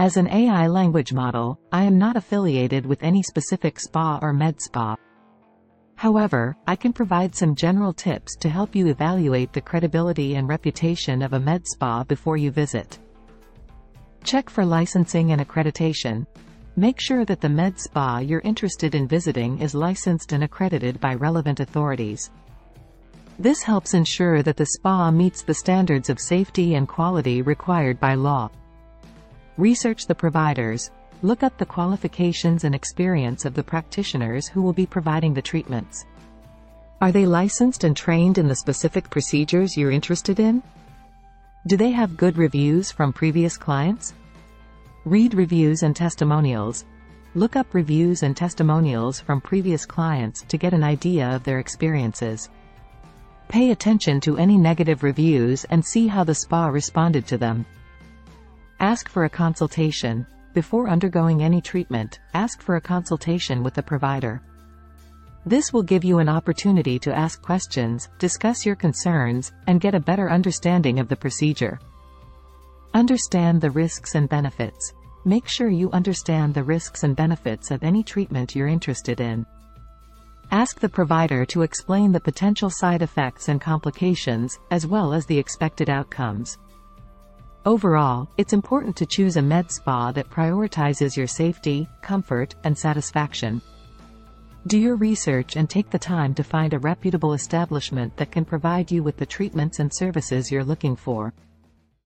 As an AI language model, I am not affiliated with any specific spa or med spa. However, I can provide some general tips to help you evaluate the credibility and reputation of a med spa before you visit. Check for licensing and accreditation. Make sure that the med spa you're interested in visiting is licensed and accredited by relevant authorities. This helps ensure that the spa meets the standards of safety and quality required by law. Research the providers. Look up the qualifications and experience of the practitioners who will be providing the treatments. Are they licensed and trained in the specific procedures you're interested in? Do they have good reviews from previous clients? Read reviews and testimonials. Look up reviews and testimonials from previous clients to get an idea of their experiences. Pay attention to any negative reviews and see how the spa responded to them. Ask for a consultation. Before undergoing any treatment, ask for a consultation with the provider. This will give you an opportunity to ask questions, discuss your concerns, and get a better understanding of the procedure. Understand the risks and benefits. Make sure you understand the risks and benefits of any treatment you're interested in. Ask the provider to explain the potential side effects and complications, as well as the expected outcomes. Overall, it's important to choose a med spa that prioritizes your safety, comfort, and satisfaction. Do your research and take the time to find a reputable establishment that can provide you with the treatments and services you're looking for.